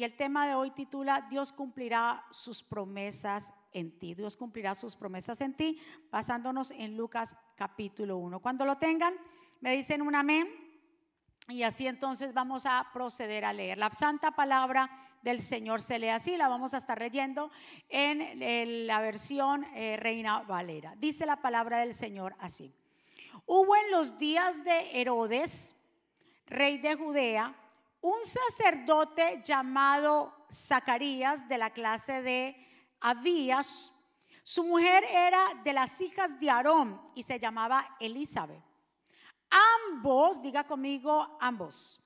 y el tema de hoy titula Dios cumplirá sus promesas en ti. Dios cumplirá sus promesas en ti, basándonos en Lucas capítulo 1. Cuando lo tengan, me dicen un amén y así entonces vamos a proceder a leer. La santa palabra del Señor se lee así, la vamos a estar leyendo en la versión eh, Reina Valera. Dice la palabra del Señor así. Hubo en los días de Herodes, rey de Judea, un sacerdote llamado Zacarías de la clase de Abías. Su mujer era de las hijas de Aarón y se llamaba Elizabeth. Ambos, diga conmigo, ambos.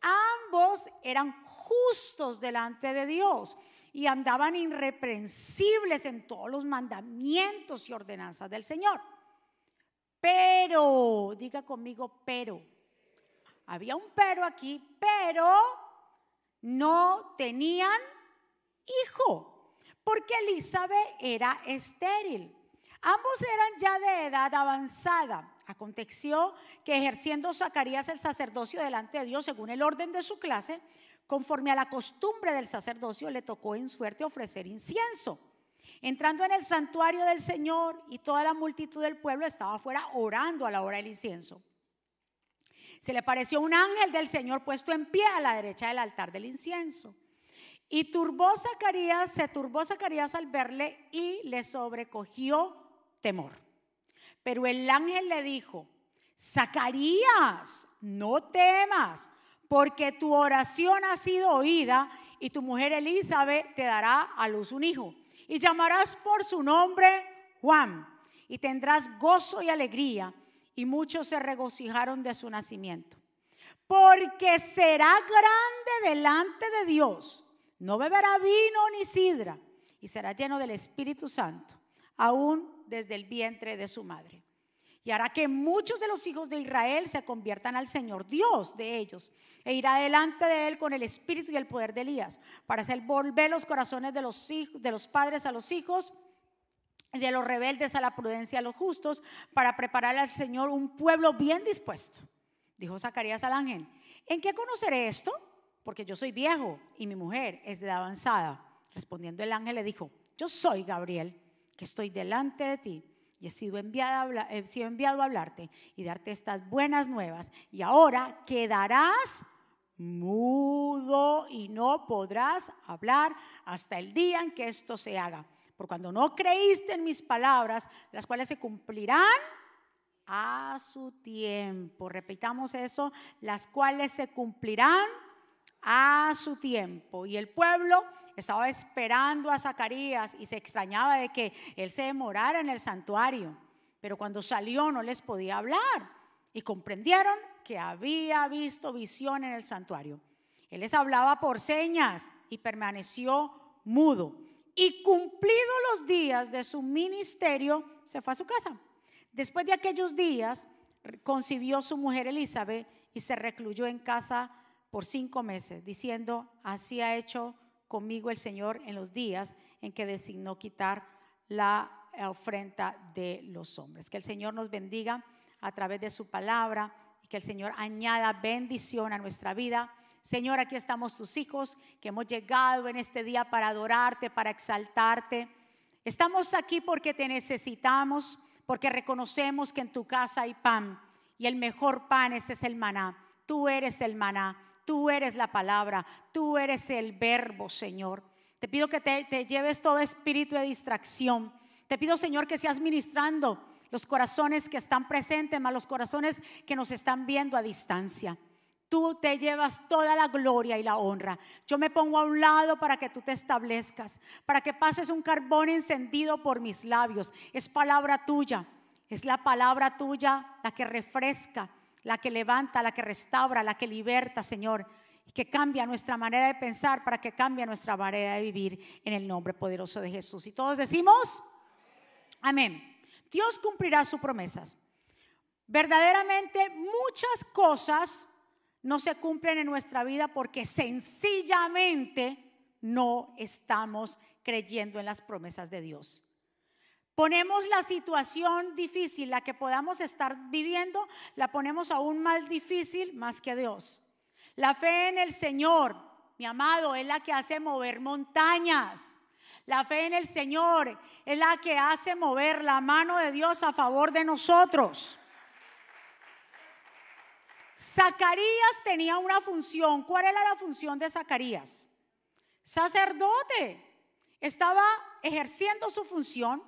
Ambos eran justos delante de Dios y andaban irreprensibles en todos los mandamientos y ordenanzas del Señor. Pero, diga conmigo, pero había un pero aquí, pero no tenían hijo, porque Elizabeth era estéril. Ambos eran ya de edad avanzada. Aconteció que ejerciendo Zacarías el sacerdocio delante de Dios según el orden de su clase, conforme a la costumbre del sacerdocio, le tocó en suerte ofrecer incienso. Entrando en el santuario del Señor y toda la multitud del pueblo estaba afuera orando a la hora del incienso. Se le pareció un ángel del Señor puesto en pie a la derecha del altar del incienso. Y turbó Zacarías, se turbó Zacarías al verle y le sobrecogió temor. Pero el ángel le dijo, Zacarías, no temas, porque tu oración ha sido oída y tu mujer Elizabeth te dará a luz un hijo. Y llamarás por su nombre Juan, y tendrás gozo y alegría y muchos se regocijaron de su nacimiento. Porque será grande delante de Dios. No beberá vino ni sidra y será lleno del Espíritu Santo, aún desde el vientre de su madre. Y hará que muchos de los hijos de Israel se conviertan al Señor Dios de ellos, e irá delante de él con el espíritu y el poder de Elías, para hacer volver los corazones de los, hijos, de los padres a los hijos de los rebeldes a la prudencia a los justos, para preparar al Señor un pueblo bien dispuesto. Dijo Zacarías al ángel, ¿en qué conoceré esto? Porque yo soy viejo y mi mujer es de edad avanzada. Respondiendo el ángel le dijo, yo soy Gabriel, que estoy delante de ti y he sido, enviado he sido enviado a hablarte y darte estas buenas nuevas. Y ahora quedarás mudo y no podrás hablar hasta el día en que esto se haga por cuando no creíste en mis palabras, las cuales se cumplirán a su tiempo. Repitamos eso, las cuales se cumplirán a su tiempo. Y el pueblo estaba esperando a Zacarías y se extrañaba de que él se demorara en el santuario. Pero cuando salió no les podía hablar y comprendieron que había visto visión en el santuario. Él les hablaba por señas y permaneció mudo y cumplidos los días de su ministerio, se fue a su casa. Después de aquellos días, concibió su mujer Elizabeth y se recluyó en casa por cinco meses, diciendo, así ha hecho conmigo el Señor en los días en que designó quitar la ofrenda de los hombres. Que el Señor nos bendiga a través de su palabra y que el Señor añada bendición a nuestra vida Señor, aquí estamos tus hijos que hemos llegado en este día para adorarte, para exaltarte. Estamos aquí porque te necesitamos, porque reconocemos que en tu casa hay pan y el mejor pan ese es el maná. Tú eres el maná, tú eres la palabra, tú eres el verbo, Señor. Te pido que te, te lleves todo espíritu de distracción. Te pido, Señor, que seas ministrando los corazones que están presentes, más los corazones que nos están viendo a distancia. Tú te llevas toda la gloria y la honra. Yo me pongo a un lado para que tú te establezcas, para que pases un carbón encendido por mis labios. Es palabra tuya, es la palabra tuya la que refresca, la que levanta, la que restaura, la que liberta, Señor, y que cambia nuestra manera de pensar para que cambie nuestra manera de vivir en el nombre poderoso de Jesús. Y todos decimos, amén. Dios cumplirá sus promesas. Verdaderamente muchas cosas no se cumplen en nuestra vida porque sencillamente no estamos creyendo en las promesas de Dios. Ponemos la situación difícil, la que podamos estar viviendo, la ponemos aún más difícil más que Dios. La fe en el Señor mi amado, es la que hace mover montañas. La fe en el Señor es la que hace mover la mano de Dios a favor de nosotros. Zacarías tenía una función. ¿Cuál era la función de Zacarías? Sacerdote. Estaba ejerciendo su función.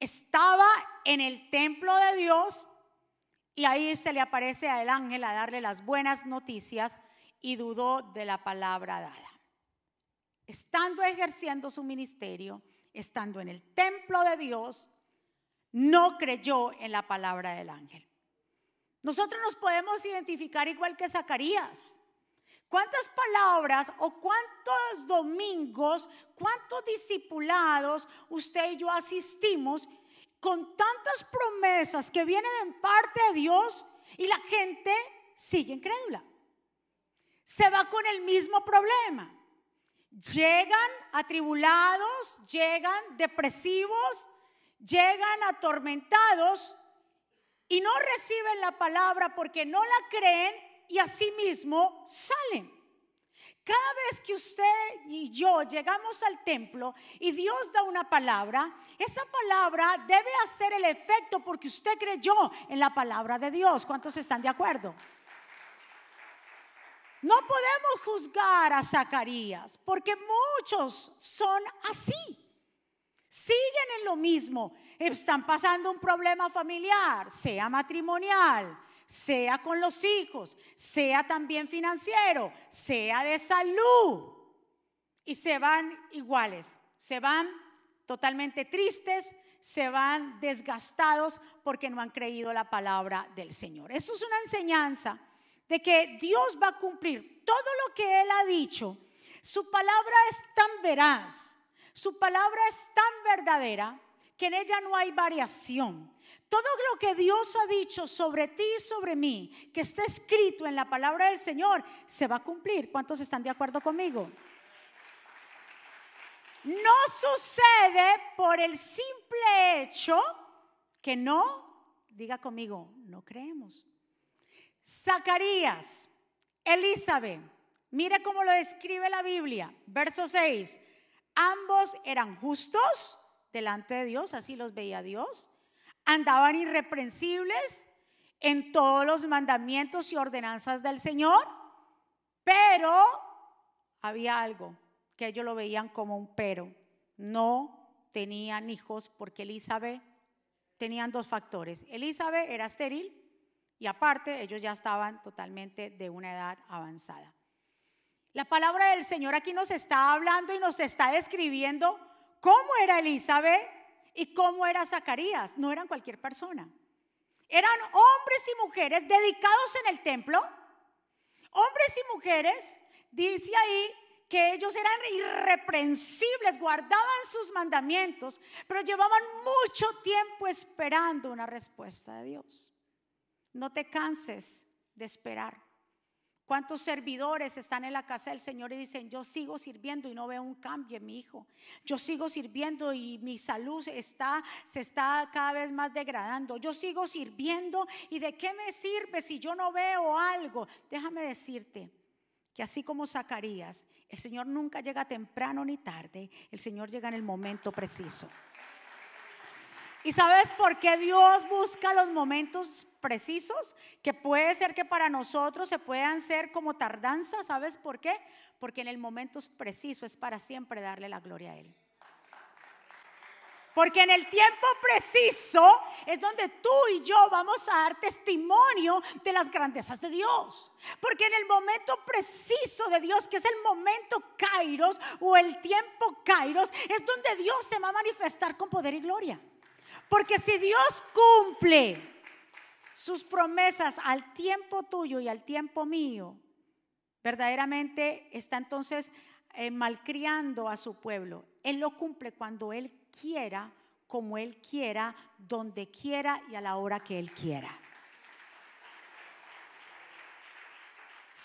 Estaba en el templo de Dios. Y ahí se le aparece al ángel a darle las buenas noticias y dudó de la palabra dada estando ejerciendo su ministerio, estando en el templo de Dios, no creyó en la palabra del ángel. Nosotros nos podemos identificar igual que Zacarías. ¿Cuántas palabras o cuántos domingos, cuántos discipulados usted y yo asistimos con tantas promesas que vienen en parte de Dios y la gente sigue incrédula? Se va con el mismo problema llegan atribulados, llegan depresivos, llegan atormentados y no reciben la palabra porque no la creen y asimismo salen. Cada vez que usted y yo llegamos al templo y Dios da una palabra, esa palabra debe hacer el efecto porque usted creyó en la palabra de Dios. ¿Cuántos están de acuerdo? No podemos juzgar a Zacarías porque muchos son así. Siguen en lo mismo. Están pasando un problema familiar, sea matrimonial, sea con los hijos, sea también financiero, sea de salud. Y se van iguales, se van totalmente tristes, se van desgastados porque no han creído la palabra del Señor. Eso es una enseñanza de que Dios va a cumplir todo lo que Él ha dicho. Su palabra es tan veraz, su palabra es tan verdadera que en ella no hay variación. Todo lo que Dios ha dicho sobre ti y sobre mí, que está escrito en la palabra del Señor, se va a cumplir. ¿Cuántos están de acuerdo conmigo? No sucede por el simple hecho que no, diga conmigo, no creemos. Zacarías, Elizabeth, mire cómo lo describe la Biblia, verso 6. Ambos eran justos delante de Dios, así los veía Dios. Andaban irreprensibles en todos los mandamientos y ordenanzas del Señor, pero había algo que ellos lo veían como un pero. No tenían hijos porque Elizabeth tenían dos factores. Elizabeth era estéril y aparte, ellos ya estaban totalmente de una edad avanzada. La palabra del Señor aquí nos está hablando y nos está describiendo cómo era Elizabeth y cómo era Zacarías. No eran cualquier persona. Eran hombres y mujeres dedicados en el templo. Hombres y mujeres, dice ahí, que ellos eran irreprensibles, guardaban sus mandamientos, pero llevaban mucho tiempo esperando una respuesta de Dios. No te canses de esperar. ¿Cuántos servidores están en la casa del Señor y dicen, yo sigo sirviendo y no veo un cambio en mi hijo? Yo sigo sirviendo y mi salud está, se está cada vez más degradando. Yo sigo sirviendo y de qué me sirve si yo no veo algo. Déjame decirte que así como Zacarías, el Señor nunca llega temprano ni tarde, el Señor llega en el momento preciso. ¿Y sabes por qué Dios busca los momentos precisos? Que puede ser que para nosotros se puedan ser como tardanza. ¿Sabes por qué? Porque en el momento preciso es para siempre darle la gloria a Él. Porque en el tiempo preciso es donde tú y yo vamos a dar testimonio de las grandezas de Dios. Porque en el momento preciso de Dios, que es el momento kairos o el tiempo kairos, es donde Dios se va a manifestar con poder y gloria. Porque si Dios cumple sus promesas al tiempo tuyo y al tiempo mío, verdaderamente está entonces eh, malcriando a su pueblo. Él lo cumple cuando Él quiera, como Él quiera, donde quiera y a la hora que Él quiera.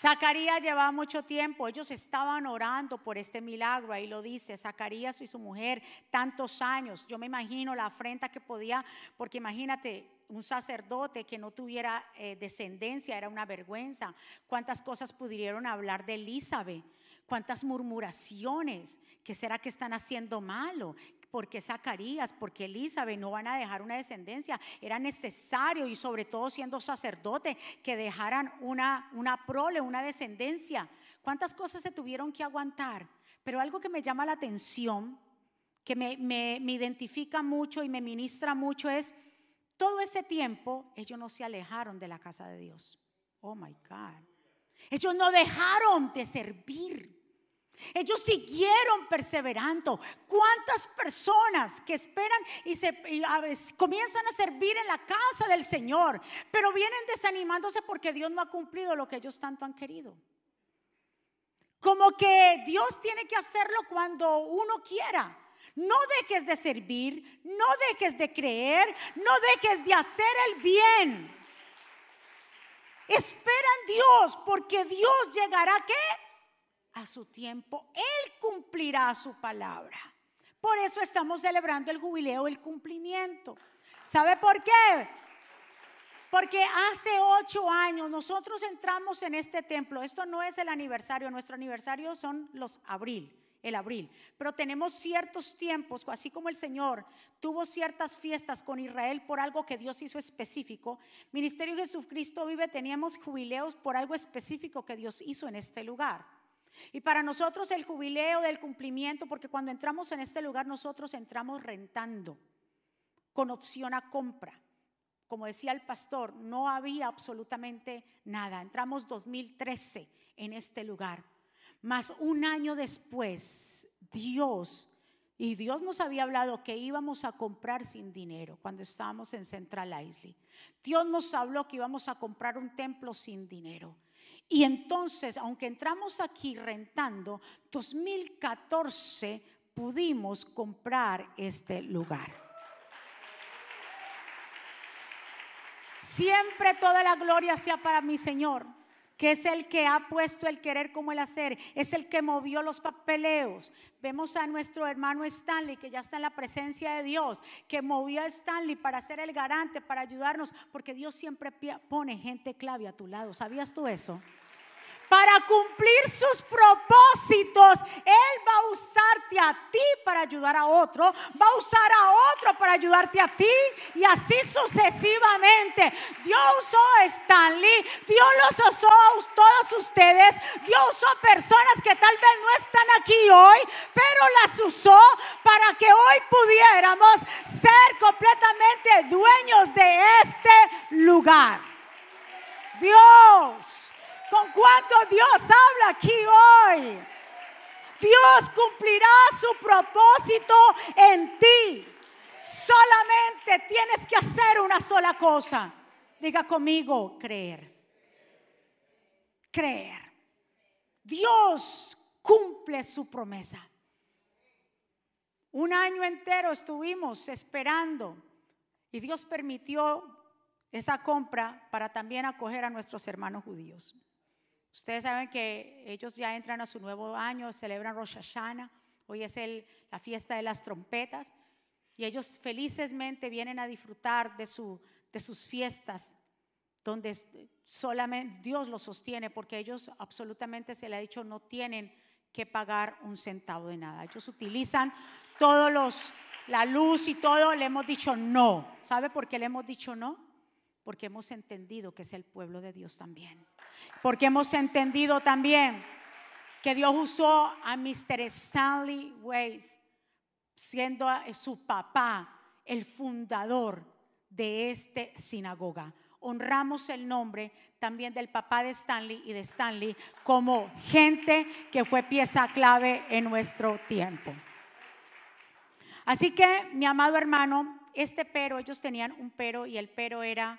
Zacarías llevaba mucho tiempo, ellos estaban orando por este milagro, ahí lo dice, Zacarías y su mujer, tantos años, yo me imagino la afrenta que podía, porque imagínate, un sacerdote que no tuviera eh, descendencia era una vergüenza, cuántas cosas pudieron hablar de Elizabeth, cuántas murmuraciones, ¿qué será que están haciendo malo? Porque Zacarías, porque Elizabeth no van a dejar una descendencia. Era necesario y sobre todo siendo sacerdote que dejaran una, una prole, una descendencia. ¿Cuántas cosas se tuvieron que aguantar? Pero algo que me llama la atención, que me, me, me identifica mucho y me ministra mucho es, todo ese tiempo ellos no se alejaron de la casa de Dios. Oh, my God. Ellos no dejaron de servir. Ellos siguieron perseverando. ¿Cuántas personas que esperan y, se, comienzan a servir en la casa del Señor, pero vienen desanimándose porque Dios no ha cumplido lo que ellos tanto han querido? Como que Dios tiene que hacerlo cuando uno quiera. No dejes de servir, no dejes de creer, no dejes de hacer el bien. Espera en Dios porque Dios llegará ¿qué? A su tiempo, Él cumplirá su palabra. Por eso estamos celebrando el jubileo, el cumplimiento. ¿Sabe por qué? Porque hace ocho años nosotros entramos en este templo. Esto no es el aniversario, nuestro aniversario son los abril, el abril. Pero tenemos ciertos tiempos, así como el Señor tuvo ciertas fiestas con Israel por algo que Dios hizo específico. Ministerio Jesucristo vive, teníamos jubileos por algo específico que Dios hizo en este lugar. Y para nosotros el jubileo del cumplimiento, porque cuando entramos en este lugar nosotros entramos rentando con opción a compra. Como decía el pastor, no había absolutamente nada. Entramos 2013 en este lugar. Más un año después, Dios, y Dios nos había hablado que íbamos a comprar sin dinero cuando estábamos en Central Isley. Dios nos habló que íbamos a comprar un templo sin dinero. Y entonces, aunque entramos aquí rentando, 2014 pudimos comprar este lugar. Siempre toda la gloria sea para mi Señor, que es el que ha puesto el querer como el hacer, es el que movió los papeleos. Vemos a nuestro hermano Stanley, que ya está en la presencia de Dios, que movió a Stanley para ser el garante, para ayudarnos, porque Dios siempre pone gente clave a tu lado. ¿Sabías tú eso? Para cumplir sus propósitos. Él va a usarte a ti para ayudar a otro, va a usar a otro para ayudarte a ti y así sucesivamente. Dios usó a Stanley, Dios los usó a todos ustedes, Dios usó a personas que tal vez no están aquí hoy, pero las usó para que hoy pudiéramos ser completamente dueños de este lugar. Dios con cuánto Dios habla aquí hoy. Dios cumplirá su propósito en ti. Solamente tienes que hacer una sola cosa. Diga conmigo, creer. Creer. Dios cumple su promesa. Un año entero estuvimos esperando y Dios permitió esa compra para también acoger a nuestros hermanos judíos. Ustedes saben que ellos ya entran a su nuevo año, celebran Rosh Hashanah, hoy es la fiesta de las trompetas, y ellos felizmente vienen a disfrutar de, de sus fiestas, donde solamente Dios los sostiene, porque ellos absolutamente se le ha dicho no tienen que pagar un centavo de nada. Ellos utilizan todos los, la luz y todo, le hemos dicho no. ¿Sabe por qué le hemos dicho no? Porque hemos entendido que es el pueblo de Dios también. Porque hemos entendido también que Dios usó a Mr. Stanley Weiss, siendo su papá el fundador de esta sinagoga. Honramos el nombre también del papá de Stanley y de Stanley como gente que fue pieza clave en nuestro tiempo. Así que, mi amado hermano, este pero, ellos tenían un pero y el pero era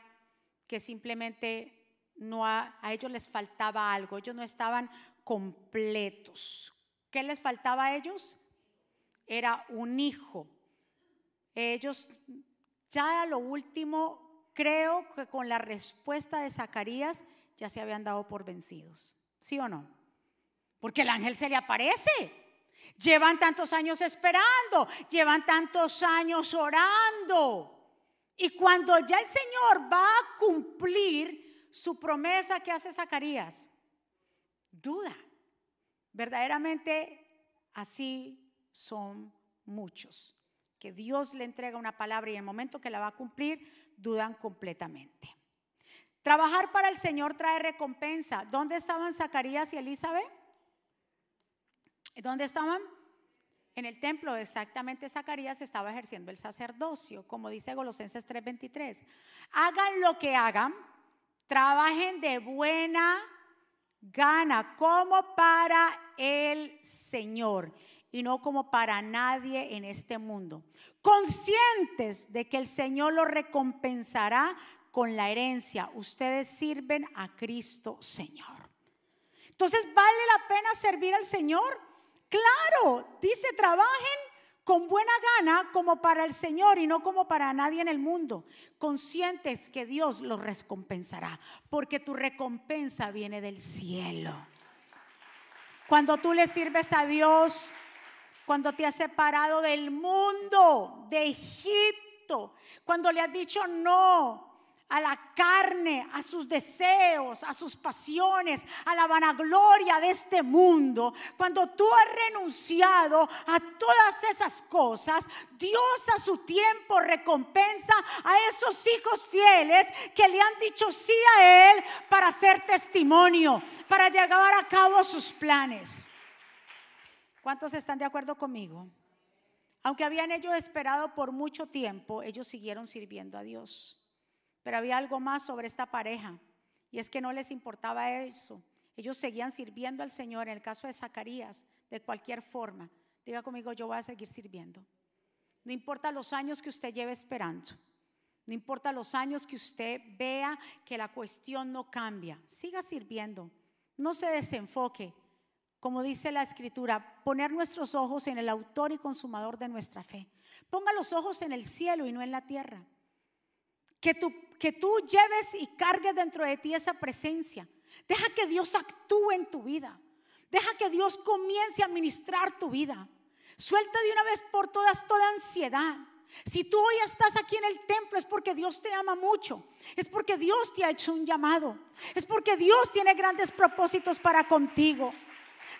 que simplemente no a, ellos les faltaba algo, ellos no estaban completos. ¿Qué les faltaba a ellos? Era un hijo. Ellos ya a lo último, creo que con la respuesta de Zacarías ya se habían dado por vencidos. ¿Sí o no? Porque el ángel se le aparece. Llevan tantos años esperando, llevan tantos años orando. Y cuando ya el Señor va a cumplir su promesa que hace Zacarías, duda. Verdaderamente así son muchos, que Dios le entrega una palabra y en el momento que la va a cumplir, dudan completamente. Trabajar para el Señor trae recompensa. ¿Dónde estaban Zacarías y Elizabeth? ¿Dónde estaban? En el templo, exactamente Zacarías estaba ejerciendo el sacerdocio, como dice Colosenses 3:23. Hagan lo que hagan, trabajen de buena gana, como para el Señor y no como para nadie en este mundo. Conscientes de que el Señor lo recompensará con la herencia. Ustedes sirven a Cristo Señor. Entonces, ¿vale la pena servir al Señor? Claro, dice, trabajen con buena gana como para el Señor y no como para nadie en el mundo, conscientes que Dios los recompensará, porque tu recompensa viene del cielo. Cuando tú le sirves a Dios, cuando te has separado del mundo, de Egipto, cuando le has dicho no a la carne, a sus deseos, a sus pasiones, a la vanagloria de este mundo, cuando tú has renunciado a todas esas cosas, Dios a su tiempo recompensa a esos hijos fieles que le han dicho sí a Él para ser testimonio, para llevar a cabo sus planes. ¿Cuántos están de acuerdo conmigo? Aunque habían ellos esperado por mucho tiempo, ellos siguieron sirviendo a Dios. Pero había algo más sobre esta pareja y es que no les importaba eso. Ellos seguían sirviendo al Señor. En el caso de Zacarías, de cualquier forma, diga conmigo, yo voy a seguir sirviendo. No importa los años que usted lleve esperando. No importa los años que usted vea que la cuestión no cambia. Siga sirviendo. No se desenfoque. Como dice la escritura, poner nuestros ojos en el autor y consumador de nuestra fe. Ponga los ojos en el cielo y no en la tierra que tú, que tú lleves y cargues dentro de ti esa presencia. Deja que Dios actúe en tu vida. Deja que Dios comience a ministrar tu vida. Suelta de una vez por todas toda ansiedad. Si tú hoy estás aquí en el templo es porque Dios te ama mucho. Es porque Dios te ha hecho un llamado. Es porque Dios tiene grandes propósitos para contigo.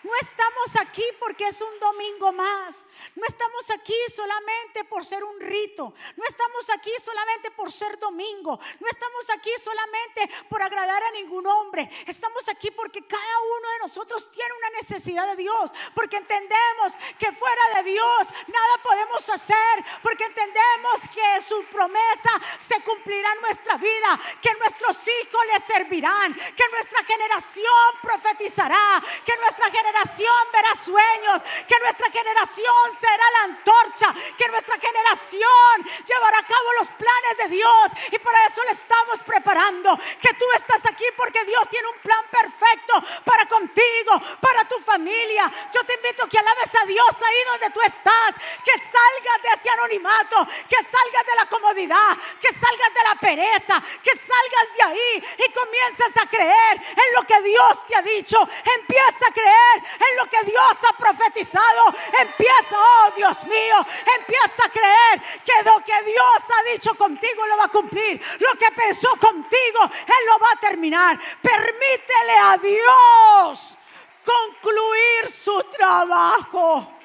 No estamos aquí porque es un domingo más. No estamos aquí solamente por ser un rito. No estamos aquí solamente por ser domingo. No estamos aquí solamente por agradar a ningún hombre. Estamos aquí porque cada uno de nosotros tiene una necesidad de Dios. Porque entendemos que fuera de Dios nada podemos hacer. Porque entendemos que su promesa se cumplirá en nuestra vida. Que nuestros hijos le servirán. Que nuestra generación profetizará. Que nuestra generación generación verá sueños, que nuestra generación será la antorcha, que nuestra generación llevará a cabo los planes de Dios y para eso le estamos preparando. Que tú estás aquí porque Dios tiene un plan perfecto para contigo, para tu familia. Yo te invito a que alabes a Dios ahí donde tú estás, que salgas de ese anonimato, que salgas de la comodidad, que salgas de la pereza, que salgas de ahí y comiences a creer en lo que Dios te ha dicho. Empieza a creer en lo que Dios ha profetizado. Empieza, oh Dios mío, empieza a creer que lo que Dios ha dicho contigo lo va a cumplir. Lo que pensó contigo, Él lo va a terminar. Permítele a Dios concluir su trabajo.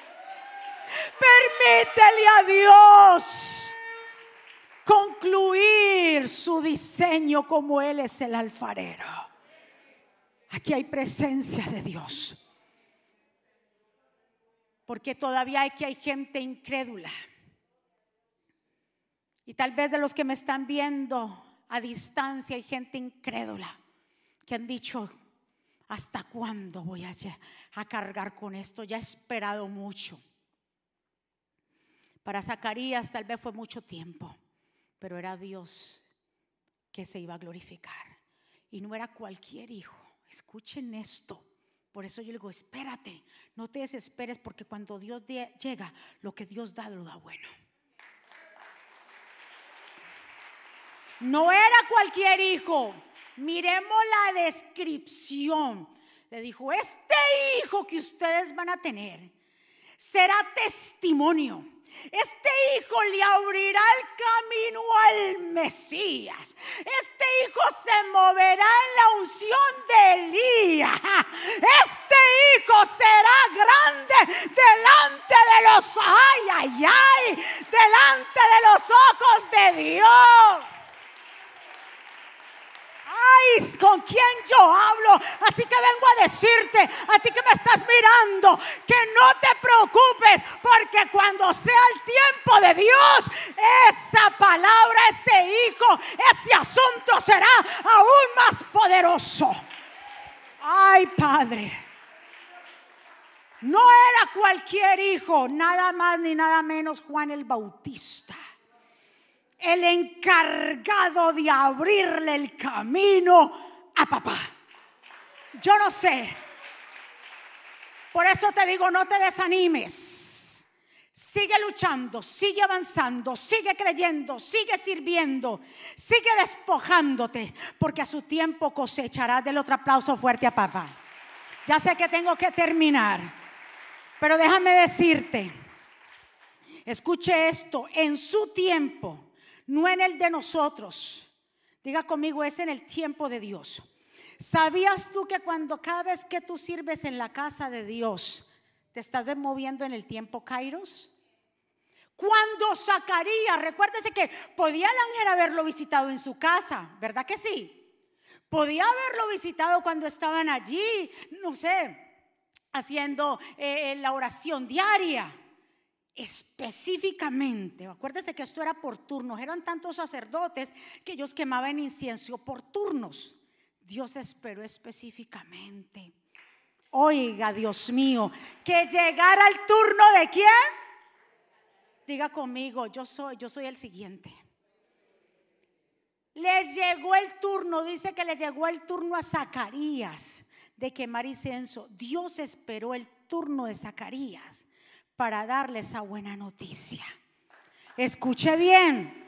Permítele a Dios concluir su diseño como Él es el alfarero. Aquí hay presencia de Dios. Porque todavía hay que hay gente incrédula. Y tal vez de los que me están viendo a distancia hay gente incrédula que han dicho, ¿hasta cuándo voy a, a cargar con esto? Ya he esperado mucho. Para Zacarías tal vez fue mucho tiempo, pero era Dios que se iba a glorificar. Y no era cualquier hijo. Escuchen esto. Por eso yo le digo, espérate, no te desesperes porque cuando Dios llega, lo que Dios da lo da bueno. No era cualquier hijo. Miremos la descripción. Le dijo, este hijo que ustedes van a tener será testimonio Este hijo le abrirá el camino al Mesías. Este hijo se moverá en la unción de Elías. Este hijo será grande delante de los ay, ay, ay, delante de los ojos de Dios. Ay, con quién yo hablo. Así que vengo a decirte, a ti que me estás que no te preocupes, porque cuando sea el tiempo de Dios, esa palabra, ese hijo, ese asunto será aún más poderoso. Ay, Padre. No era cualquier hijo, nada más ni nada menos Juan el Bautista el encargado de abrirle el camino a papá. Yo no sé. Por eso te digo, no te desanimes. Sigue luchando, sigue avanzando, sigue creyendo, sigue sirviendo, sigue despojándote, porque a su tiempo cosecharás del otro aplauso fuerte a papá. Ya sé que tengo que terminar, pero déjame decirte, escuche esto, en su tiempo no en el de nosotros. Diga conmigo, es en el tiempo de Dios. ¿Sabías tú que cuando cada vez que tú sirves en la casa de Dios, te estás moviendo en el tiempo Kairos? Cuando Zacarías, recuérdese que podía el ángel haberlo visitado en su casa, ¿verdad que sí? Podía haberlo visitado cuando estaban allí, no sé, haciendo eh, la oración diaria específicamente, acuérdese que esto era por turnos, eran tantos sacerdotes que ellos quemaban incienso por turnos. Dios esperó específicamente. Oiga, Dios mío, que llegara el turno de quién? Diga conmigo, yo soy, yo soy el siguiente. Les llegó el turno, dice que le llegó el turno a Zacarías de quemar incienso. Dios esperó el turno de Zacarías para darle esa buena noticia. Escuche bien.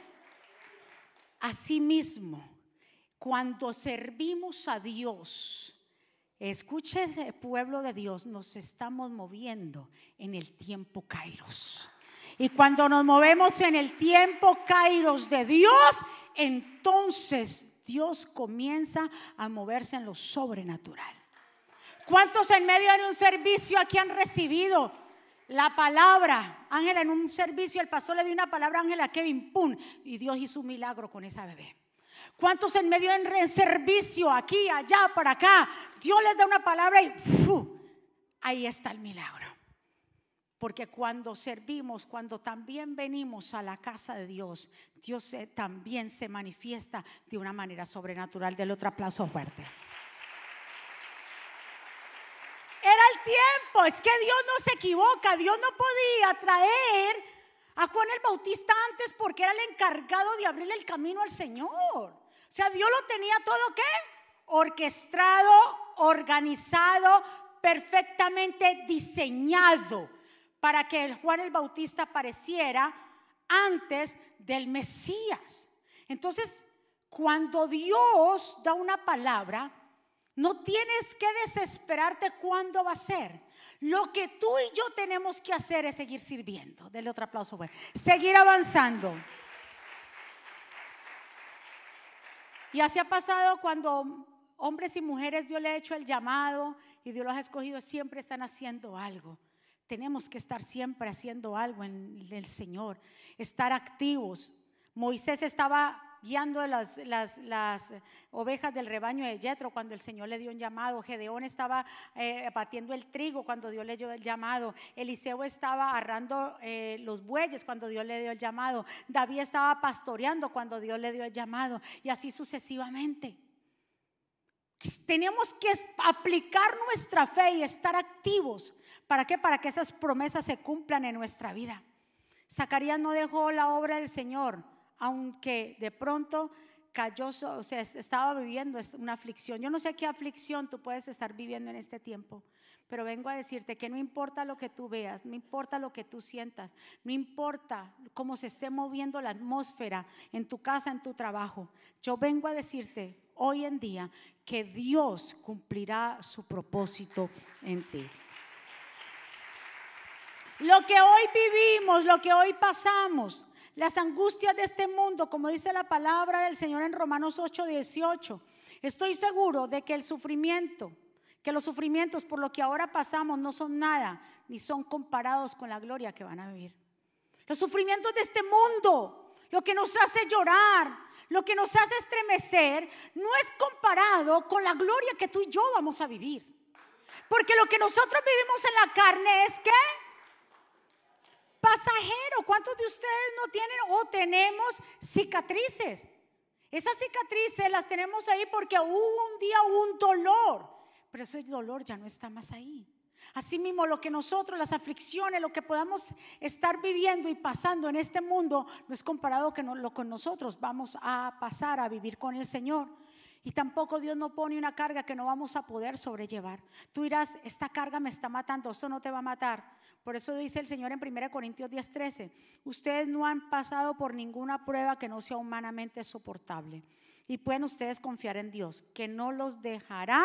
Asimismo, cuando servimos a Dios, escuche ese pueblo de Dios, nos estamos moviendo en el tiempo Kairos. Y cuando nos movemos en el tiempo Kairos de Dios, entonces Dios comienza a moverse en lo sobrenatural. ¿Cuántos en medio de un servicio aquí han recibido la palabra. Ángela, en un servicio, el pastor le dio una palabra a Ángela Kevin Pum y Dios hizo un milagro con esa bebé. ¿Cuántos en medio en servicio, aquí, allá, para acá? Dios les da una palabra y ahí está el milagro. Porque cuando servimos, cuando también venimos a la casa de Dios, Dios también se manifiesta de una manera sobrenatural. Del otro aplauso fuerte. Era el tiempo, es que Dios no se equivoca, Dios no podía traer a Juan el Bautista antes porque era el encargado de abrirle el camino al Señor. O sea, Dios lo tenía todo qué? Orquestado, organizado, perfectamente diseñado para que el Juan el Bautista apareciera antes del Mesías. Entonces, cuando Dios da una palabra, no tienes que desesperarte cuándo va a ser. Lo que tú y yo tenemos que hacer es seguir sirviendo. Dele otro aplauso. Bueno. Seguir avanzando. Y así ha pasado cuando hombres y mujeres Dios le ha hecho el llamado y Dios los ha escogido, siempre están haciendo algo. Tenemos que estar siempre haciendo algo en el Señor, estar activos. Moisés estaba guiando las, las, ovejas del rebaño de Yetro cuando el Señor le dio un llamado. Gedeón estaba eh, batiendo el trigo cuando Dios le dio el llamado. Eliseo estaba arrando eh, los bueyes cuando Dios le dio el llamado. David estaba pastoreando cuando Dios le dio el llamado. Y así sucesivamente. Tenemos que aplicar nuestra fe y estar activos. ¿Para qué? Para que esas promesas se cumplan en nuestra vida. Zacarías no dejó la obra del Señor aunque de pronto cayó, o sea, estaba viviendo una aflicción. Yo no sé qué aflicción tú puedes estar viviendo en este tiempo, pero vengo a decirte que no importa lo que tú veas, no importa lo que tú sientas, no importa cómo se esté moviendo la atmósfera en tu casa, en tu trabajo. Yo vengo a decirte hoy en día que Dios cumplirá su propósito en ti. Lo que hoy vivimos, lo que hoy pasamos, las angustias de este mundo, como dice la palabra del Señor en Romanos 8, 18. Estoy seguro de que el sufrimiento, que los sufrimientos por lo que ahora pasamos no son nada, ni son comparados con la gloria que van a vivir. Los sufrimientos de este mundo, lo que nos hace llorar, lo que nos hace estremecer, no es comparado con la gloria que tú y yo vamos a vivir. Porque lo que nosotros vivimos en la carne es que pasajero. ¿Cuántos de ustedes no tienen o tenemos cicatrices? Esas cicatrices las tenemos ahí porque hubo un día un dolor, pero ese dolor ya no está más ahí. Asimismo, lo que nosotros, las aflicciones, lo que podamos estar viviendo y pasando en este mundo, no es comparado con lo que nosotros vamos a pasar a vivir con el Señor. Y tampoco Dios no pone una carga que no vamos a poder sobrellevar. Tú dirás, esta carga me está matando, esto no te va a matar. Por eso dice el Señor en 1 Corintios 10:13, ustedes no han pasado por ninguna prueba que no sea humanamente soportable. Y pueden ustedes confiar en Dios, que no los dejará,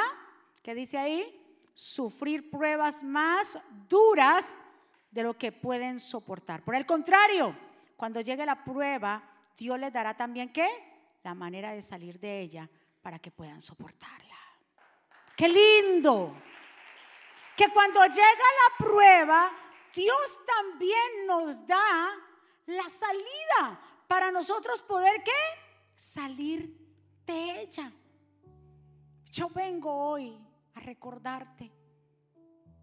¿qué dice ahí? Sufrir pruebas más duras de lo que pueden soportar. Por el contrario, cuando llegue la prueba, Dios les dará también qué? La manera de salir de ella para que puedan soportarla. Qué lindo. Que cuando llega la prueba, Dios también nos da la salida para nosotros poder qué? Salir de ella. Yo vengo hoy a recordarte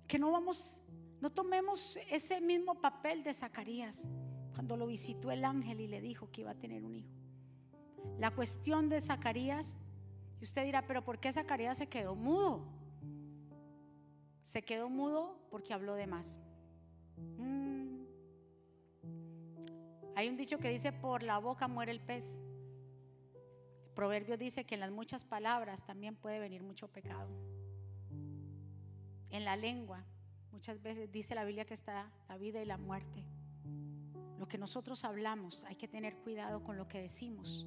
que no vamos, no tomemos ese mismo papel de Zacarías cuando lo visitó el ángel y le dijo que iba a tener un hijo. La cuestión de Zacarías y usted dirá, pero ¿por qué Zacarías se quedó mudo? Se quedó mudo porque habló de más. Mm. Hay un dicho que dice, por la boca muere el pez. El proverbio dice que en las muchas palabras también puede venir mucho pecado. En la lengua, muchas veces dice la Biblia que está la vida y la muerte. Lo que nosotros hablamos, hay que tener cuidado con lo que decimos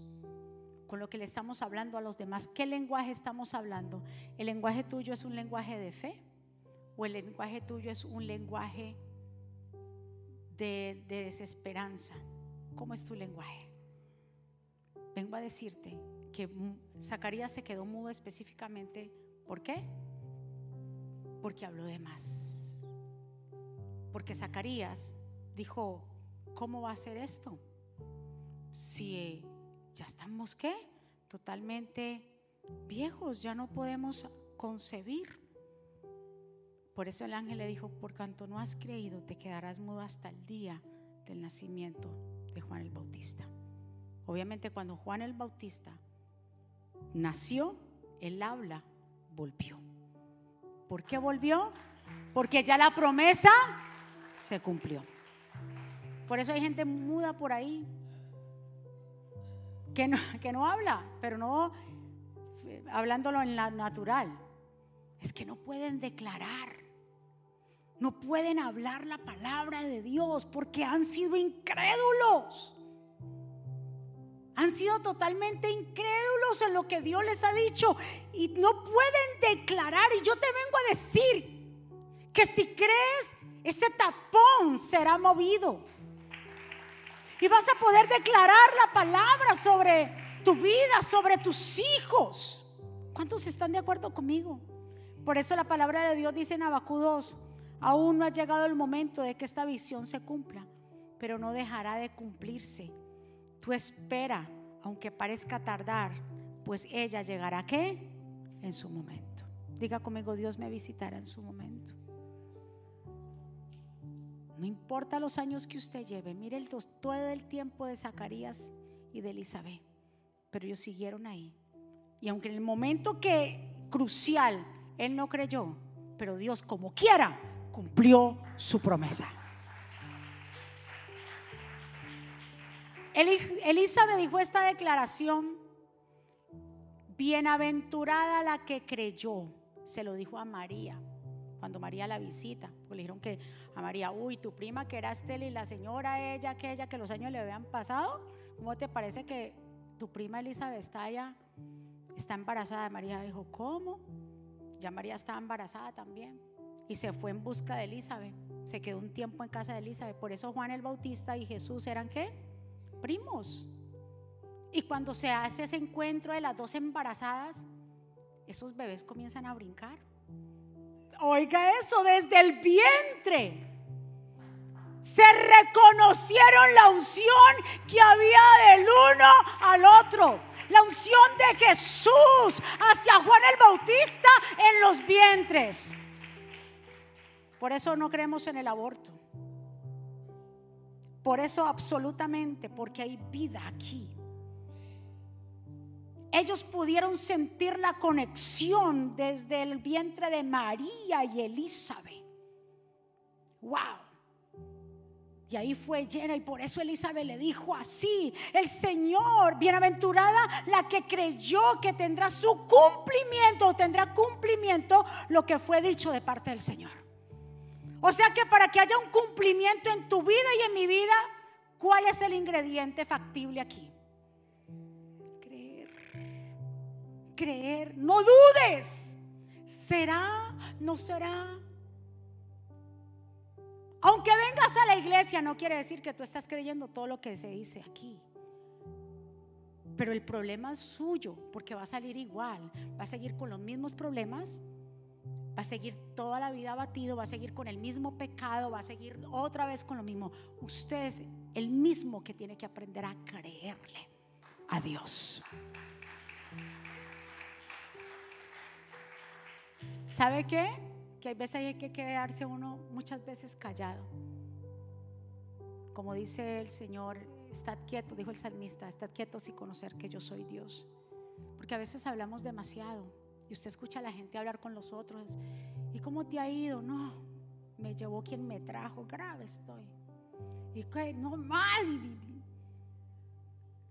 con lo que le estamos hablando a los demás. ¿Qué lenguaje estamos hablando? ¿El lenguaje tuyo es un lenguaje de fe? ¿O el lenguaje tuyo es un lenguaje de, desesperanza? ¿Cómo es tu lenguaje? Vengo a decirte que Zacarías se quedó mudo específicamente. ¿Por qué? Porque habló de más. Porque Zacarías dijo, ¿cómo va a ser esto? Si ya estamos qué? Totalmente viejos, ya no podemos concebir. Por eso el ángel le dijo, por cuanto no has creído, te quedarás mudo hasta el día del nacimiento de Juan el Bautista. Obviamente cuando Juan el Bautista nació, el habla volvió. ¿Por qué volvió? Porque ya la promesa se cumplió. Por eso hay gente muda por ahí, que no, que no habla, pero no eh, hablándolo en la natural. Es que no pueden declarar, no pueden hablar la palabra de Dios porque han sido incrédulos. Han sido totalmente incrédulos en lo que Dios les ha dicho y no pueden declarar. Y yo te vengo a decir que si crees, ese tapón será movido. Y vas a poder declarar la palabra sobre tu vida, sobre tus hijos. ¿Cuántos están de acuerdo conmigo? Por eso la palabra de Dios dice en Abacú 2, aún no ha llegado el momento de que esta visión se cumpla, pero no dejará de cumplirse. Tú espera, aunque parezca tardar, pues ella llegará ¿qué? En su momento. Diga conmigo, Dios me visitará en su momento. No importa los años que usted lleve, mire todo el tiempo de Zacarías y de Elizabeth, pero ellos siguieron ahí. Y aunque en el momento que crucial él no creyó, pero Dios como quiera cumplió su promesa. Elizabeth dijo esta declaración, bienaventurada la que creyó, se lo dijo a María cuando María la visita, le dijeron que a María, uy, tu prima que era Estela y la señora ella, aquella que los años le habían pasado, ¿cómo te parece que tu prima Elizabeth está allá, está embarazada? María dijo, ¿cómo? Ya María estaba embarazada también y se fue en busca de Elizabeth. se quedó un tiempo en casa de Elizabeth. Por eso Juan el Bautista y Jesús eran qué? Primos. Y cuando se hace ese encuentro de las dos embarazadas, esos bebés comienzan a brincar. Oiga eso, desde el vientre. Se reconocieron la unción que había del uno al otro. La unción de Jesús hacia Juan el Bautista en los vientres. Por eso no creemos en el aborto. Por eso absolutamente, porque hay vida aquí. Ellos pudieron sentir la conexión desde el vientre de María y Elizabeth. ¡Wow! Y ahí fue llena y por eso Elizabeth le dijo así, el Señor, bienaventurada la que creyó que tendrá su cumplimiento, tendrá cumplimiento lo que fue dicho de parte del Señor. O sea que para que haya un cumplimiento en tu vida y en mi vida, ¿cuál es el ingrediente factible aquí? Creer. Creer. No dudes. ¿Será? ¿No será? Aunque vengas a la iglesia, no quiere decir que tú estás creyendo todo lo que se dice aquí. Pero el problema es suyo, porque va a salir igual, va a seguir con los mismos problemas, va a seguir toda la vida abatido, va a seguir con el mismo pecado, va a seguir otra vez con lo mismo. Usted es el mismo que tiene que aprender a creerle a Dios. ¿Sabe qué? que hay veces hay que quedarse uno muchas veces callado. Como dice el Señor, estad quieto, dijo el salmista, estad quietos y conocer que yo soy Dios. Porque a veces hablamos demasiado y usted escucha a la gente hablar con los otros. ¿Y cómo te ha ido? No, me llevó quien me trajo, grave estoy. Y que no mal.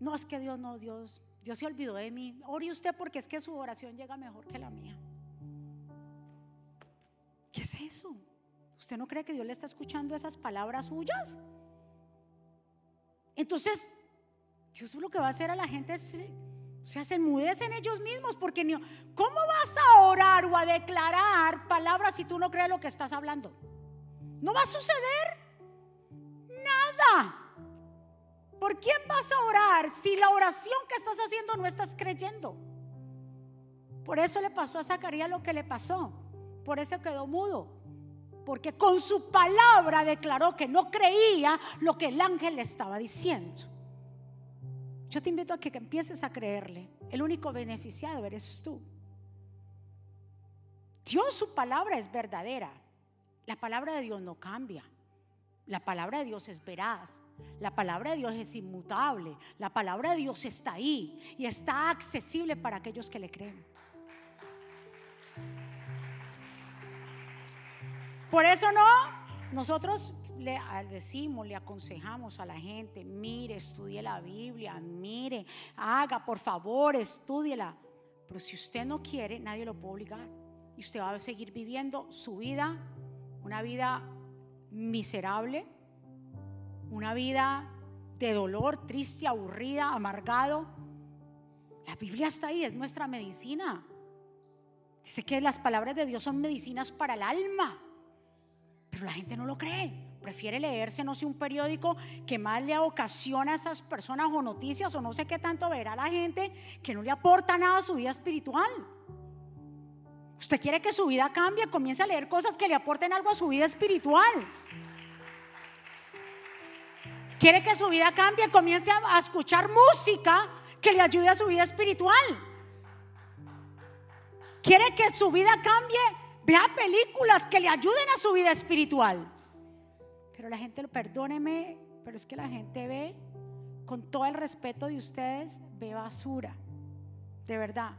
No es que Dios no, Dios, Dios se olvidó de mí. Ore usted porque es que su oración llega mejor que la mía. ¿Qué es eso? ¿Usted no cree que Dios le está escuchando esas palabras suyas? Entonces, Dios lo que va a hacer a la gente es, o sea, se enmudecen ellos mismos, porque ¿cómo vas a orar o a declarar palabras si tú no crees lo que estás hablando? No va a suceder nada. ¿Por quién vas a orar si la oración que estás haciendo no estás creyendo? Por eso le pasó a Zacarías lo que le pasó. Por eso quedó mudo. Porque con su palabra declaró que no creía lo que el ángel le estaba diciendo. Yo te invito a que empieces a creerle. El único beneficiado eres tú. Dios, su palabra es verdadera. La palabra de Dios no cambia. La palabra de Dios es veraz. La palabra de Dios es inmutable. La palabra de Dios está ahí y está accesible para aquellos que le creen. Por eso no, nosotros le decimos, le aconsejamos a la gente, mire, estudie la Biblia, mire, haga, por favor, estudiela. Pero si usted no quiere, nadie lo puede obligar. Y usted va a seguir viviendo su vida, una vida miserable, una vida de dolor, triste, aburrida, amargado. La Biblia está ahí, es nuestra medicina. Dice que las palabras de Dios son medicinas para el alma. Pero la gente no lo cree. Prefiere leerse, no sé, un periódico que más le ocasiona a esas personas o noticias o no sé qué tanto verá la gente que no le aporta nada a su vida espiritual. Usted quiere que su vida cambie, comience a leer cosas que le aporten algo a su vida espiritual. Quiere que su vida cambie, comience a escuchar música que le ayude a su vida espiritual. Quiere que su vida cambie, Vea películas que le ayuden a su vida espiritual. Pero la gente, perdóneme, pero es que la gente ve, con todo el respeto de ustedes, ve basura. De verdad,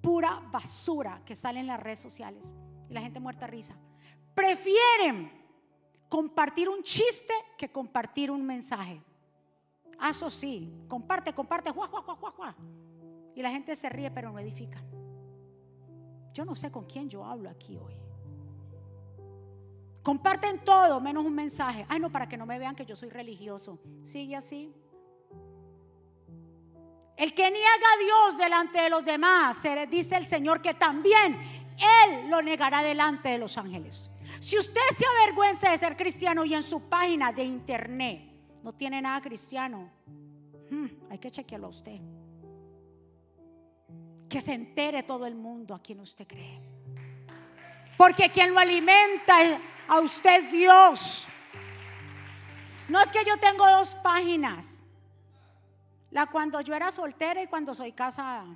pura basura que sale en las redes sociales. Y la gente muerta risa. Prefieren compartir un chiste que compartir un mensaje. Ah, eso sí, comparte, comparte, Y la gente se ríe, pero no edifica. Yo no sé con quién yo hablo aquí hoy. Comparten todo menos un mensaje. Ay, no, para que no me vean que yo soy religioso. Sigue así. El que niega a Dios delante de los demás, dice el Señor que también Él lo negará delante de los ángeles. Si usted se avergüenza de ser cristiano y en su página de internet no tiene nada cristiano, hmm, hay que chequearlo a usted. Que se entere todo el mundo a quien usted cree. Porque quien lo alimenta a usted es Dios. No es que yo tengo dos páginas. La cuando yo era soltera y cuando soy casada.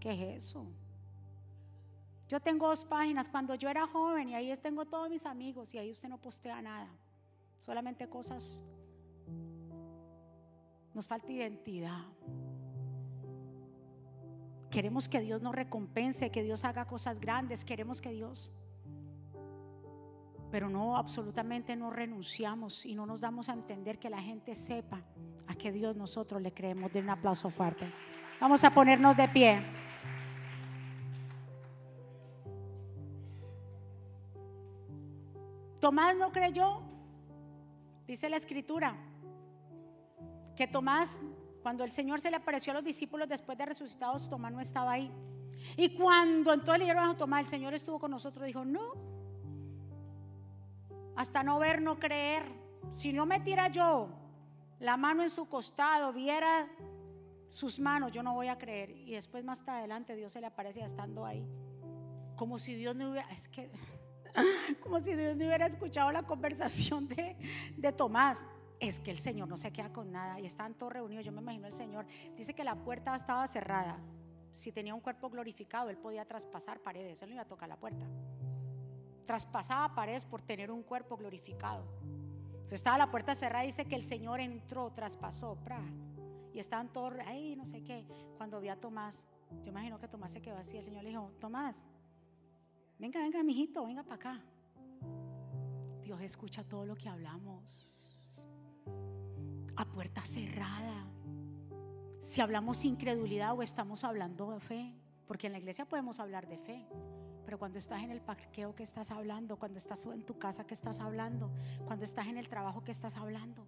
¿Qué es eso? Yo tengo dos páginas cuando yo era joven y ahí tengo todos mis amigos y ahí usted no postea nada. Solamente cosas. Nos falta identidad. Queremos que Dios nos recompense, que Dios haga cosas grandes. Queremos que Dios pero no, absolutamente no renunciamos y no nos damos a entender que la gente sepa a qué Dios nosotros le creemos. De un aplauso fuerte. Vamos a ponernos de pie. Tomás no creyó, dice la escritura, que Tomás, cuando el Señor se le apareció a los discípulos después de resucitados, Tomás no estaba ahí. Y cuando entonces le dijeron a Tomás, el Señor estuvo con nosotros, dijo, no, hasta no ver, no creer. Si no metiera yo la mano en su costado, viera sus manos, yo no voy a creer. Y después más adelante Dios se le aparece estando ahí. Como si Dios no hubiera, es que, como si Dios no hubiera escuchado la conversación de, de Tomás. Es que el Señor no se queda con nada y están todos reunidos. Yo me imagino el Señor. Dice que la puerta estaba cerrada. Si tenía un cuerpo glorificado, él podía traspasar paredes. Él no iba a tocar la puerta traspasaba paredes por tener un cuerpo glorificado. Entonces estaba la puerta cerrada dice que el Señor entró, traspasó, y estaban todos ahí, no sé qué. Cuando vi a Tomás, yo imagino que Tomás se quedó así. El Señor le dijo: Tomás, venga, venga, mijito, venga para acá. Dios escucha todo lo que hablamos a puerta cerrada. Si hablamos incredulidad o estamos hablando de fe, porque en la iglesia podemos hablar de fe. Pero cuando estás en el parqueo, ¿qué estás hablando? Cuando estás en tu casa, ¿qué estás hablando? Cuando estás en el trabajo, ¿qué estás hablando?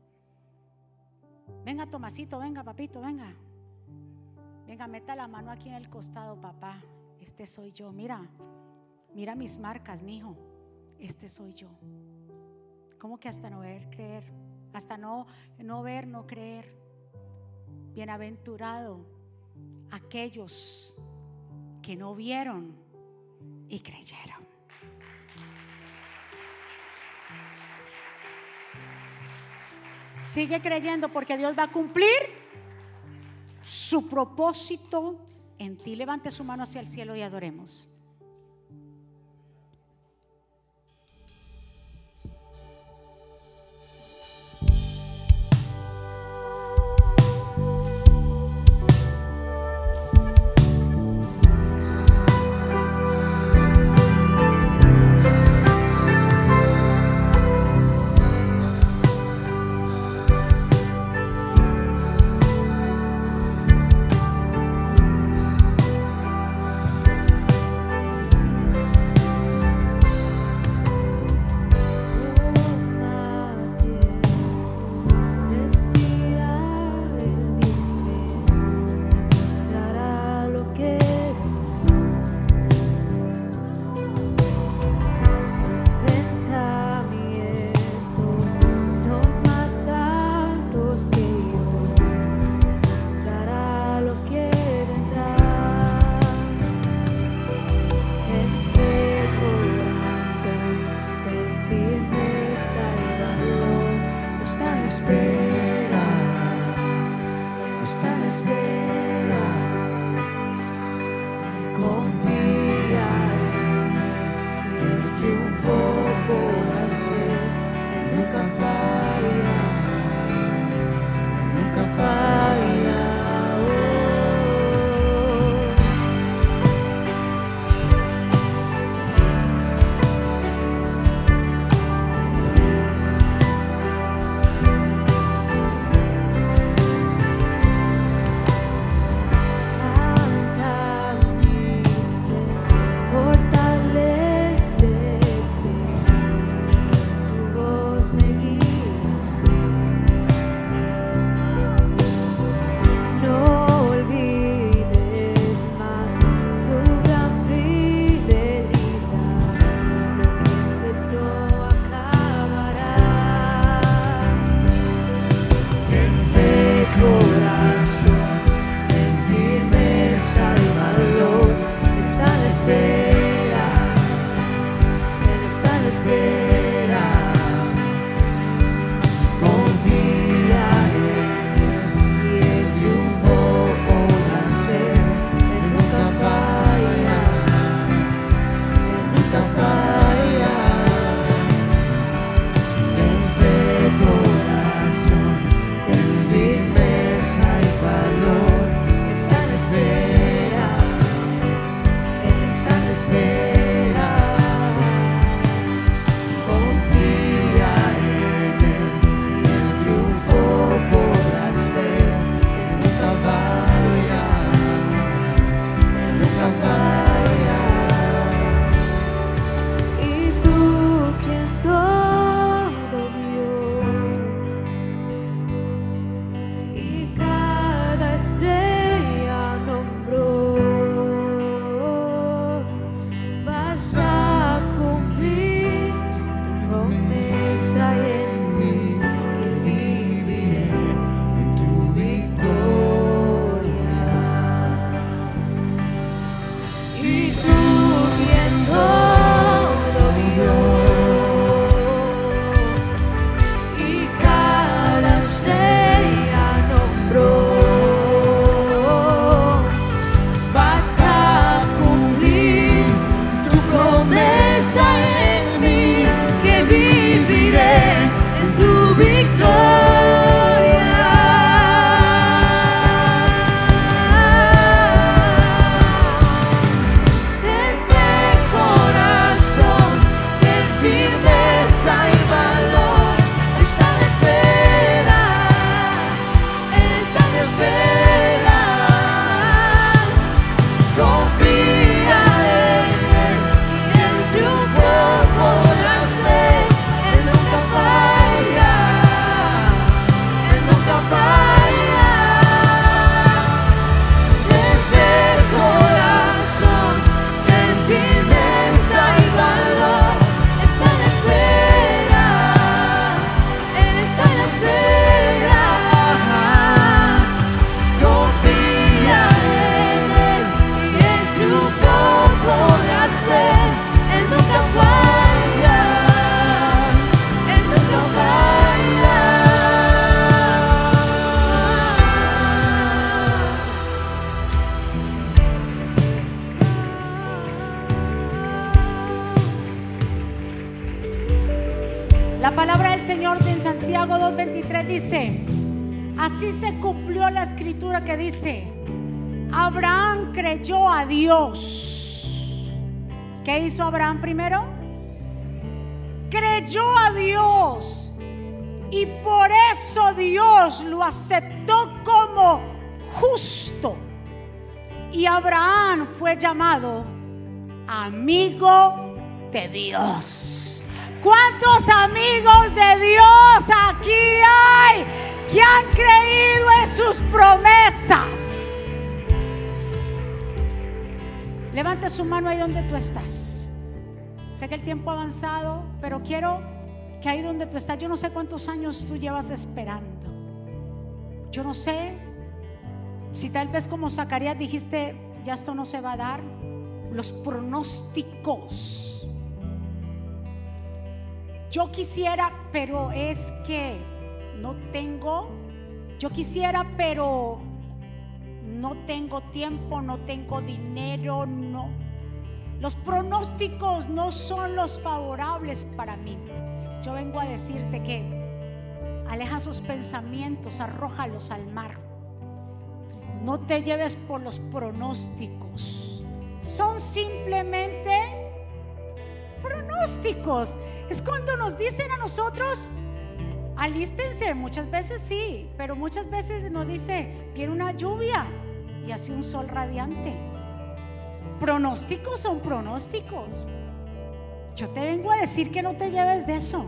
Venga, Tomasito, venga, papito, venga. Venga, meta la mano aquí en el costado, papá. Este soy yo. Mira, mira mis marcas, mi hijo. Este soy yo. ¿Cómo que hasta no ver, creer? Hasta no, no ver, no creer. Bienaventurado aquellos que no vieron y creyeron. Sigue creyendo porque Dios va a cumplir su propósito en ti. Levante su mano hacia el cielo y adoremos. Que han creído en sus promesas? Levanta su mano ahí donde tú estás. Sé que el tiempo ha avanzado, pero quiero que ahí donde tú estás, yo no sé cuántos años tú llevas esperando. Yo no sé si tal vez como Zacarías dijiste, ya esto no se va a dar. Los pronósticos. Yo quisiera, pero es que no tengo. Yo quisiera, pero no tengo tiempo, no tengo dinero, no los pronósticos no son los favorables para mí. Yo vengo a decirte que aleja sus pensamientos, arrójalos al mar. No te lleves por los pronósticos. Son simplemente pronósticos. Es cuando nos dicen a nosotros, alístense, muchas veces sí, pero muchas veces nos dice, viene una lluvia y hace un sol radiante pronósticos son pronósticos. Yo te vengo a decir que no te lleves de eso.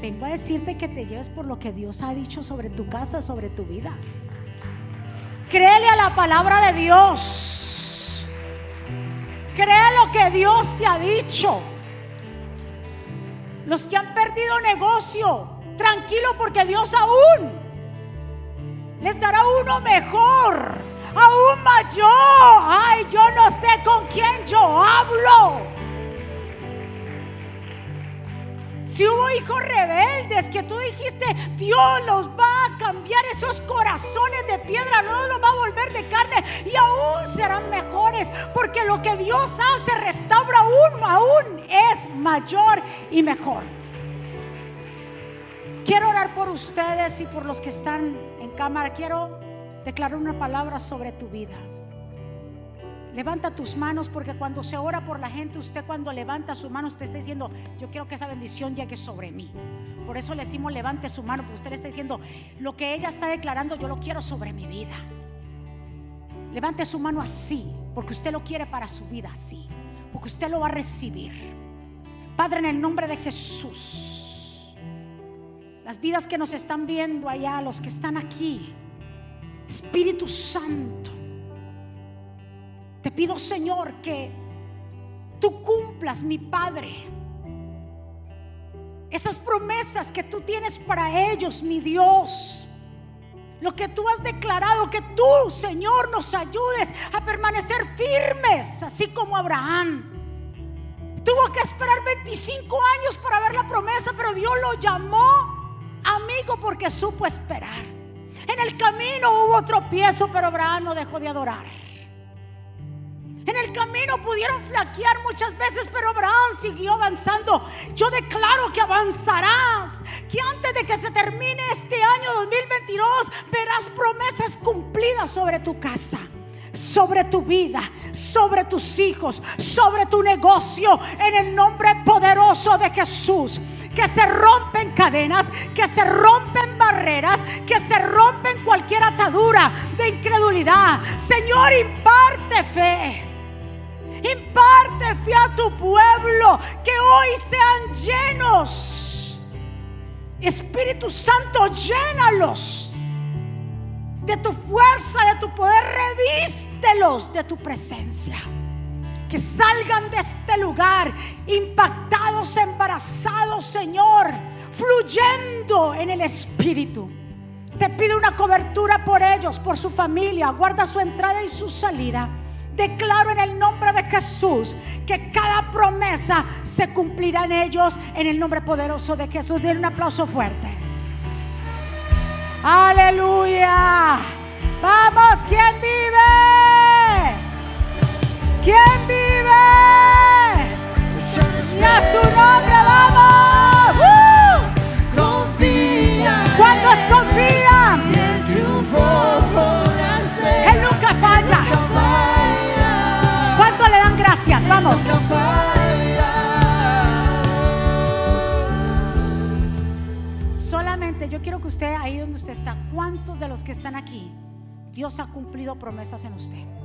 Vengo a decirte que te lleves por lo que Dios ha dicho sobre tu casa, sobre tu vida. Créele a la palabra de Dios. Cree lo que Dios te ha dicho. Los que han perdido negocio, tranquilo porque Dios aún les dará uno mejor aún mayor. Ay, yo no sé con quién yo hablo. Si hubo hijos rebeldes que tú dijiste, Dios los va a cambiar esos corazones de piedra, no los va a volver de carne y aún serán mejores, porque lo que Dios hace restaura aún, aún es mayor y mejor. Quiero orar por ustedes y por los que están en cámara. Quiero declarar una palabra sobre tu vida. Levanta tus manos porque cuando se ora por la gente, usted cuando levanta su mano, usted está diciendo, yo quiero que esa bendición llegue sobre mí. Por eso le decimos, levante su mano, porque usted le está diciendo, lo que ella está declarando, yo lo quiero sobre mi vida. Levante su mano así, porque usted lo quiere para su vida así, porque usted lo va a recibir. Padre, en el nombre de Jesús, las vidas que nos están viendo allá, los que están aquí, Espíritu Santo, te pido Señor que tú cumplas, mi Padre, Esas promesas que tú tienes para ellos, mi Dios. Lo que tú has declarado, que tú, Señor, nos ayudes a permanecer firmes, así como Abraham. Tuvo que esperar 25 años para ver la promesa, pero Dios lo llamó amigo porque supo esperar. En el camino hubo tropiezo, pero Abraham no dejó de adorar. En el camino pudieron flaquear muchas veces, pero Abraham siguió avanzando. Yo declaro que avanzarás, que antes de que se termine este año 2022 verás promesas cumplidas sobre tu casa sobre tu vida, sobre tus hijos, sobre tu negocio, en el nombre poderoso de Jesús. Que se rompen cadenas, que se rompen barreras, que se rompen cualquier atadura de incredulidad. Señor, imparte fe. Imparte fe a tu pueblo, que hoy sean llenos. Espíritu Santo, llénalos de tu fuerza, de tu poder, revístelos de tu presencia. Que salgan de este lugar impactados, embarazados, Señor, fluyendo en el Espíritu. Te pido una cobertura por ellos, por su familia. Guarda su entrada y su salida. Declaro en el nombre de Jesús que cada promesa se cumplirá en ellos en el nombre poderoso de Jesús. Den un aplauso fuerte. Aleluya. Vamos, ¿quién vive? ¿Quién vive? Y a su nombre vamos. Confía. ¿Cuántos confían? Él nunca falla. ¿Cuánto le dan gracias? Vamos. Solamente yo quiero que usted, ahí donde usted está, ¿cuántos de los que están aquí, Dios ha cumplido promesas en usted?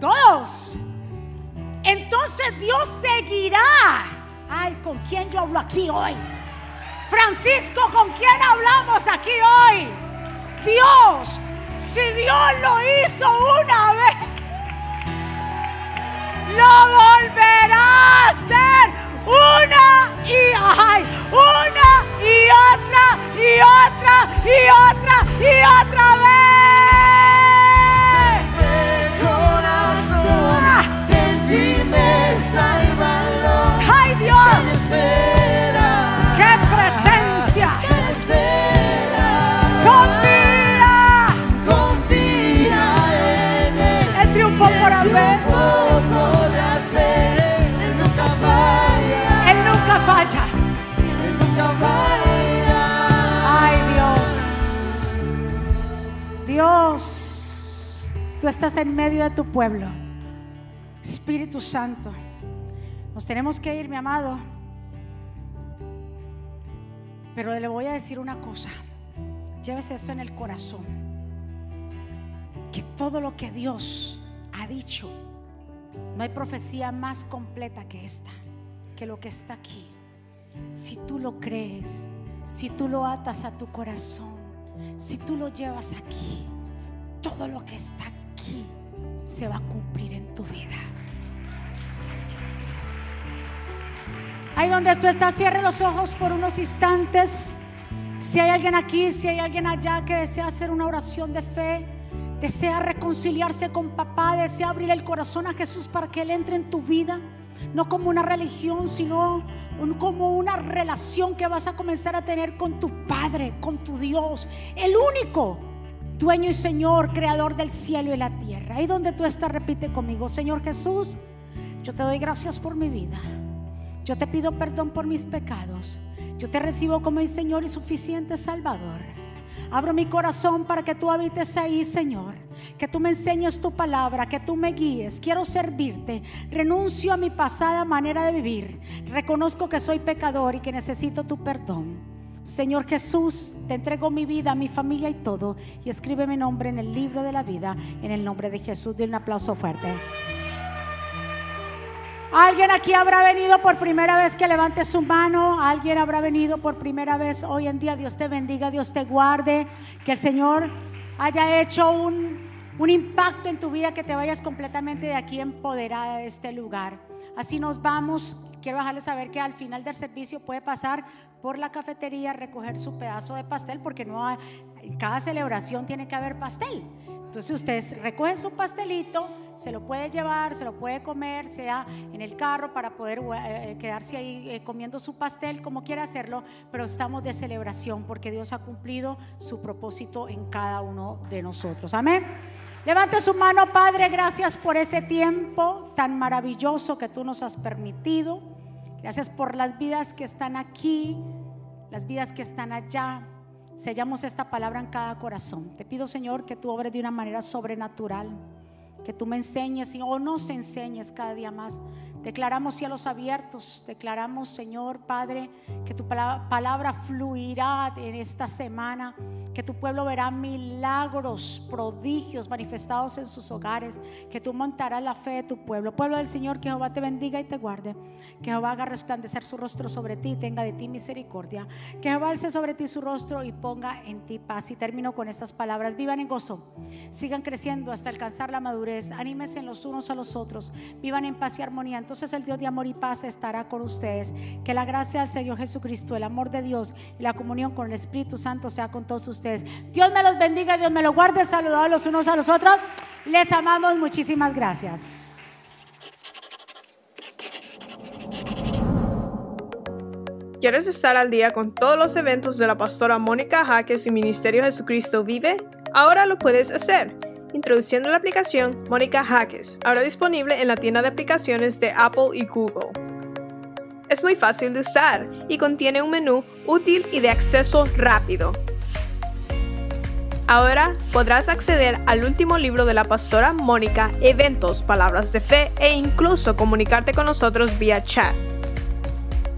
Todos. Entonces Dios seguirá. Ay, ¿con quién yo hablo aquí hoy? Francisco, ¿con quién hablamos aquí hoy? Dios. Si Dios lo hizo una vez, lo volverá a hacer una y ay, una y otra y otra y otra y otra vez. Dios. Tú estás en medio de tu pueblo. Espíritu Santo. Nos tenemos que ir, mi amado. Pero le voy a decir una cosa. Llévese esto en el corazón. Que todo lo que Dios ha dicho, no hay profecía más completa que esta, que lo que está aquí. Si tú lo crees, si tú lo atas a tu corazón, si tú lo llevas aquí, todo lo que está aquí se va a cumplir en tu vida. Ahí donde tú estás, cierre los ojos por unos instantes. Si hay alguien aquí, si hay alguien allá que desea hacer una oración de fe, desea reconciliarse con papá, desea abrir el corazón a Jesús para que Él entre en tu vida, no como una religión, sino como una relación que vas a comenzar a tener con tu Padre, con tu Dios, el único dueño y Señor, creador del cielo y la tierra. Ahí donde tú estás, repite conmigo, Señor Jesús, yo te doy gracias por mi vida. Yo te pido perdón por mis pecados. Yo te recibo como mi Señor y suficiente Salvador. Abro mi corazón para que tú habites ahí, Señor. Que tú me enseñes tu palabra, que tú me guíes. Quiero servirte. Renuncio a mi pasada manera de vivir. Reconozco que soy pecador y que necesito tu perdón. Señor Jesús, te entrego mi vida, mi familia y todo. Y escribe mi nombre en el libro de la vida. En el nombre de Jesús. Dile un aplauso fuerte. Alguien aquí habrá venido por primera vez que levante su mano. Alguien habrá venido por primera vez hoy en día. Dios te bendiga, Dios te guarde. Que el Señor haya hecho un, un impacto en tu vida, que te vayas completamente de aquí empoderada de este lugar. Así nos vamos. Quiero dejarles saber que al final del servicio puede pasar por la cafetería, recoger su pedazo de pastel, porque no cada celebración tiene que haber pastel. Entonces usted recoge su pastelito, se lo puede llevar, se lo puede comer, sea en el carro para poder eh, quedarse ahí eh, comiendo su pastel, como quiera hacerlo, pero estamos de celebración porque Dios ha cumplido su propósito en cada uno de nosotros. Amén. Levante su mano, Padre, gracias por ese tiempo tan maravilloso que tú nos has permitido. Gracias por las vidas que están aquí, las vidas que están allá. Sellamos esta palabra en cada corazón. Te pido, Señor, que tú obres de una manera sobrenatural, que tú me enseñes o nos enseñes cada día más. Declaramos cielos abiertos, declaramos, Señor Padre, que tu pala- palabra fluirá en esta semana, que tu pueblo verá milagros, prodigios manifestados en sus hogares, que tú montarás la fe de tu pueblo. Pueblo del Señor, que Jehová te bendiga y te guarde, que Jehová haga resplandecer su rostro sobre ti y tenga de ti misericordia, que Jehová alce sobre ti su rostro y ponga en ti paz. Y termino con estas palabras, vivan en gozo, sigan creciendo hasta alcanzar la madurez, anímense los unos a los otros, vivan en paz y armonía. Entonces el Dios de amor y paz estará con ustedes. Que la gracia del Señor Jesucristo, el amor de Dios y la comunión con el Espíritu Santo sea con todos ustedes. Dios me los bendiga, Dios me los guarde, saludados los unos a los otros. Les amamos, muchísimas gracias. ¿Quieres estar al día con todos los eventos de la pastora Mónica Jaques y Ministerio Jesucristo Vive? Ahora lo puedes hacer. Introduciendo la aplicación Mónica Jaques, ahora disponible en la tienda de aplicaciones de Apple y Google. Es muy fácil de usar y contiene un menú útil y de acceso rápido. Ahora podrás acceder al último libro de la pastora Mónica, eventos, palabras de fe e incluso comunicarte con nosotros vía chat.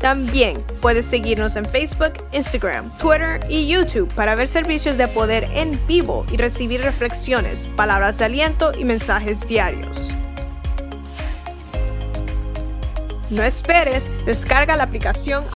También puedes seguirnos en Facebook, Instagram, Twitter y YouTube para ver servicios de poder en vivo y recibir reflexiones, palabras de aliento y mensajes diarios. No esperes, descarga la aplicación